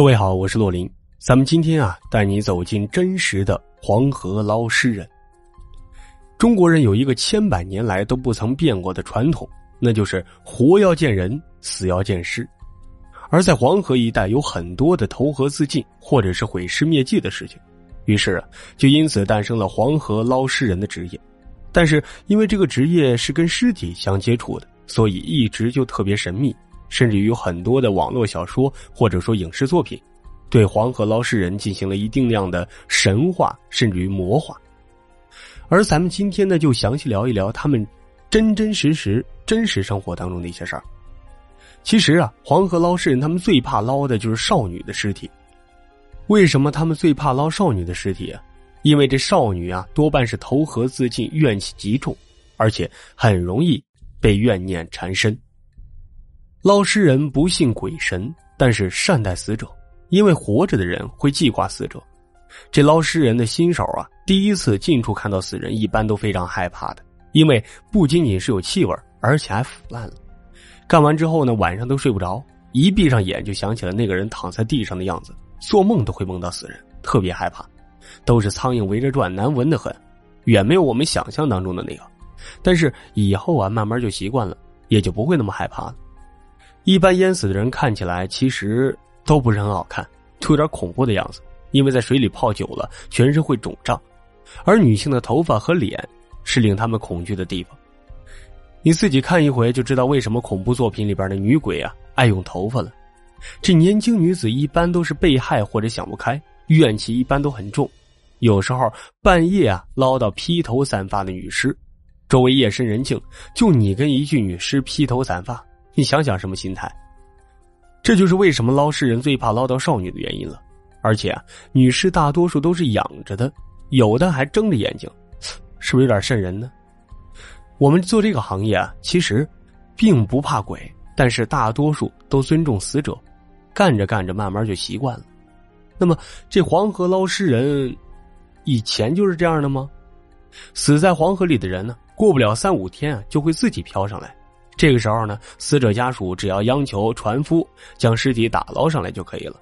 各位好，我是洛林。咱们今天啊，带你走进真实的黄河捞尸人。中国人有一个千百年来都不曾变过的传统，那就是活要见人，死要见尸。而在黄河一带有很多的投河自尽或者是毁尸灭迹的事情，于是啊，就因此诞生了黄河捞尸人的职业。但是因为这个职业是跟尸体相接触的，所以一直就特别神秘。甚至于很多的网络小说或者说影视作品，对黄河捞尸人进行了一定量的神话，甚至于魔化。而咱们今天呢，就详细聊一聊他们真真实实、真实生活当中的一些事儿。其实啊，黄河捞尸人他们最怕捞的就是少女的尸体。为什么他们最怕捞少女的尸体啊？因为这少女啊，多半是投河自尽，怨气极重，而且很容易被怨念缠身。捞尸人不信鬼神，但是善待死者，因为活着的人会记挂死者。这捞尸人的新手啊，第一次近处看到死人，一般都非常害怕的，因为不仅仅是有气味，而且还腐烂了。干完之后呢，晚上都睡不着，一闭上眼就想起了那个人躺在地上的样子，做梦都会梦到死人，特别害怕，都是苍蝇围着转，难闻的很，远没有我们想象当中的那个。但是以后啊，慢慢就习惯了，也就不会那么害怕了。一般淹死的人看起来其实都不是很好看，就有点恐怖的样子，因为在水里泡久了，全身会肿胀，而女性的头发和脸是令他们恐惧的地方。你自己看一回就知道为什么恐怖作品里边的女鬼啊爱用头发了。这年轻女子一般都是被害或者想不开，怨气一般都很重，有时候半夜啊捞到披头散发的女尸，周围夜深人静，就你跟一具女尸披头散发。你想想什么心态？这就是为什么捞尸人最怕捞到少女的原因了。而且啊，女尸大多数都是仰着的，有的还睁着眼睛，是不是有点瘆人呢？我们做这个行业啊，其实并不怕鬼，但是大多数都尊重死者，干着干着慢慢就习惯了。那么，这黄河捞尸人以前就是这样的吗？死在黄河里的人呢，过不了三五天啊，就会自己飘上来。这个时候呢，死者家属只要央求船夫将尸体打捞上来就可以了。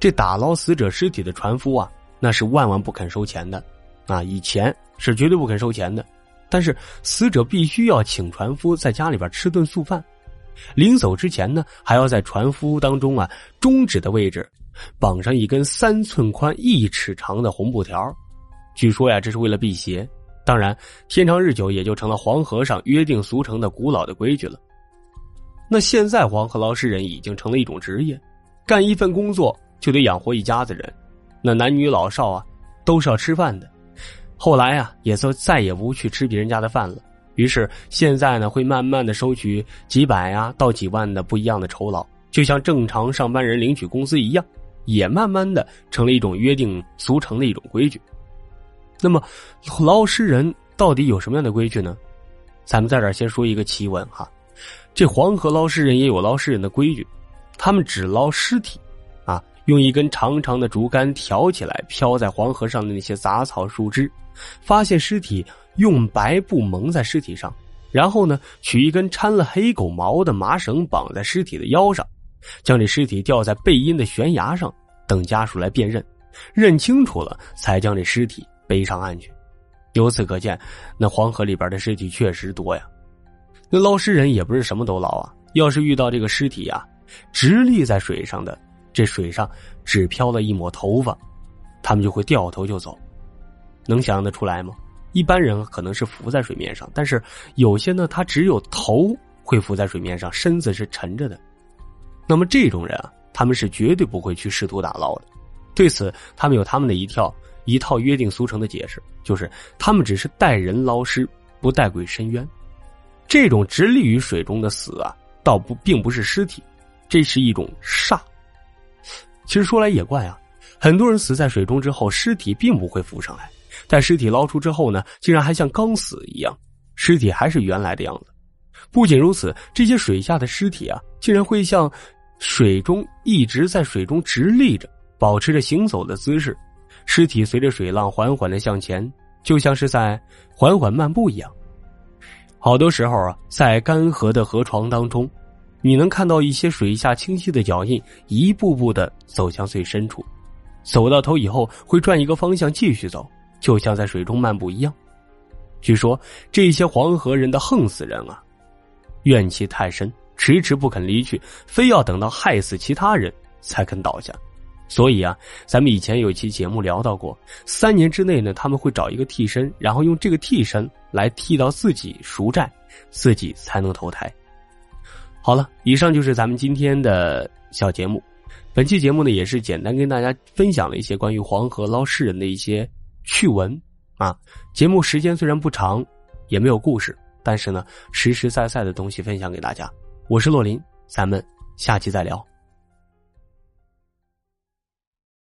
这打捞死者尸体的船夫啊，那是万万不肯收钱的，啊，以前是绝对不肯收钱的。但是死者必须要请船夫在家里边吃顿素饭，临走之前呢，还要在船夫当中啊中指的位置绑上一根三寸宽、一尺长的红布条，据说呀，这是为了辟邪。当然，天长日久也就成了黄河上约定俗成的古老的规矩了。那现在黄河捞尸人已经成了一种职业，干一份工作就得养活一家子人，那男女老少啊都是要吃饭的。后来啊，也就再也不去吃别人家的饭了。于是现在呢，会慢慢的收取几百啊到几万的不一样的酬劳，就像正常上班人领取工资一样，也慢慢的成了一种约定俗成的一种规矩。那么，捞尸人到底有什么样的规矩呢？咱们在这儿先说一个奇闻哈，这黄河捞尸人也有捞尸人的规矩，他们只捞尸体，啊，用一根长长的竹竿挑起来，飘在黄河上的那些杂草树枝，发现尸体，用白布蒙在尸体上，然后呢，取一根掺了黑狗毛的麻绳绑在尸体的腰上，将这尸体吊在背阴的悬崖上，等家属来辨认，认清楚了，才将这尸体。背上岸去，由此可见，那黄河里边的尸体确实多呀。那捞尸人也不是什么都捞啊，要是遇到这个尸体呀，直立在水上的，这水上只飘了一抹头发，他们就会掉头就走。能想象得出来吗？一般人可能是浮在水面上，但是有些呢，他只有头会浮在水面上，身子是沉着的。那么这种人啊，他们是绝对不会去试图打捞的。对此，他们有他们的一套。一套约定俗成的解释，就是他们只是带人捞尸，不带鬼伸冤。这种直立于水中的死啊，倒不并不是尸体，这是一种煞。其实说来也怪啊，很多人死在水中之后，尸体并不会浮上来，但尸体捞出之后呢，竟然还像刚死一样，尸体还是原来的样子。不仅如此，这些水下的尸体啊，竟然会像水中一直在水中直立着，保持着行走的姿势。尸体随着水浪缓缓的向前，就像是在缓缓漫步一样。好多时候啊，在干涸的河床当中，你能看到一些水下清晰的脚印，一步步的走向最深处，走到头以后会转一个方向继续走，就像在水中漫步一样。据说这些黄河人的横死人啊，怨气太深，迟迟不肯离去，非要等到害死其他人才肯倒下。所以啊，咱们以前有一期节目聊到过，三年之内呢，他们会找一个替身，然后用这个替身来替到自己赎债，自己才能投胎。好了，以上就是咱们今天的小节目。本期节目呢，也是简单跟大家分享了一些关于黄河捞尸人的一些趣闻啊。节目时间虽然不长，也没有故事，但是呢，实实在在的东西分享给大家。我是洛林，咱们下期再聊。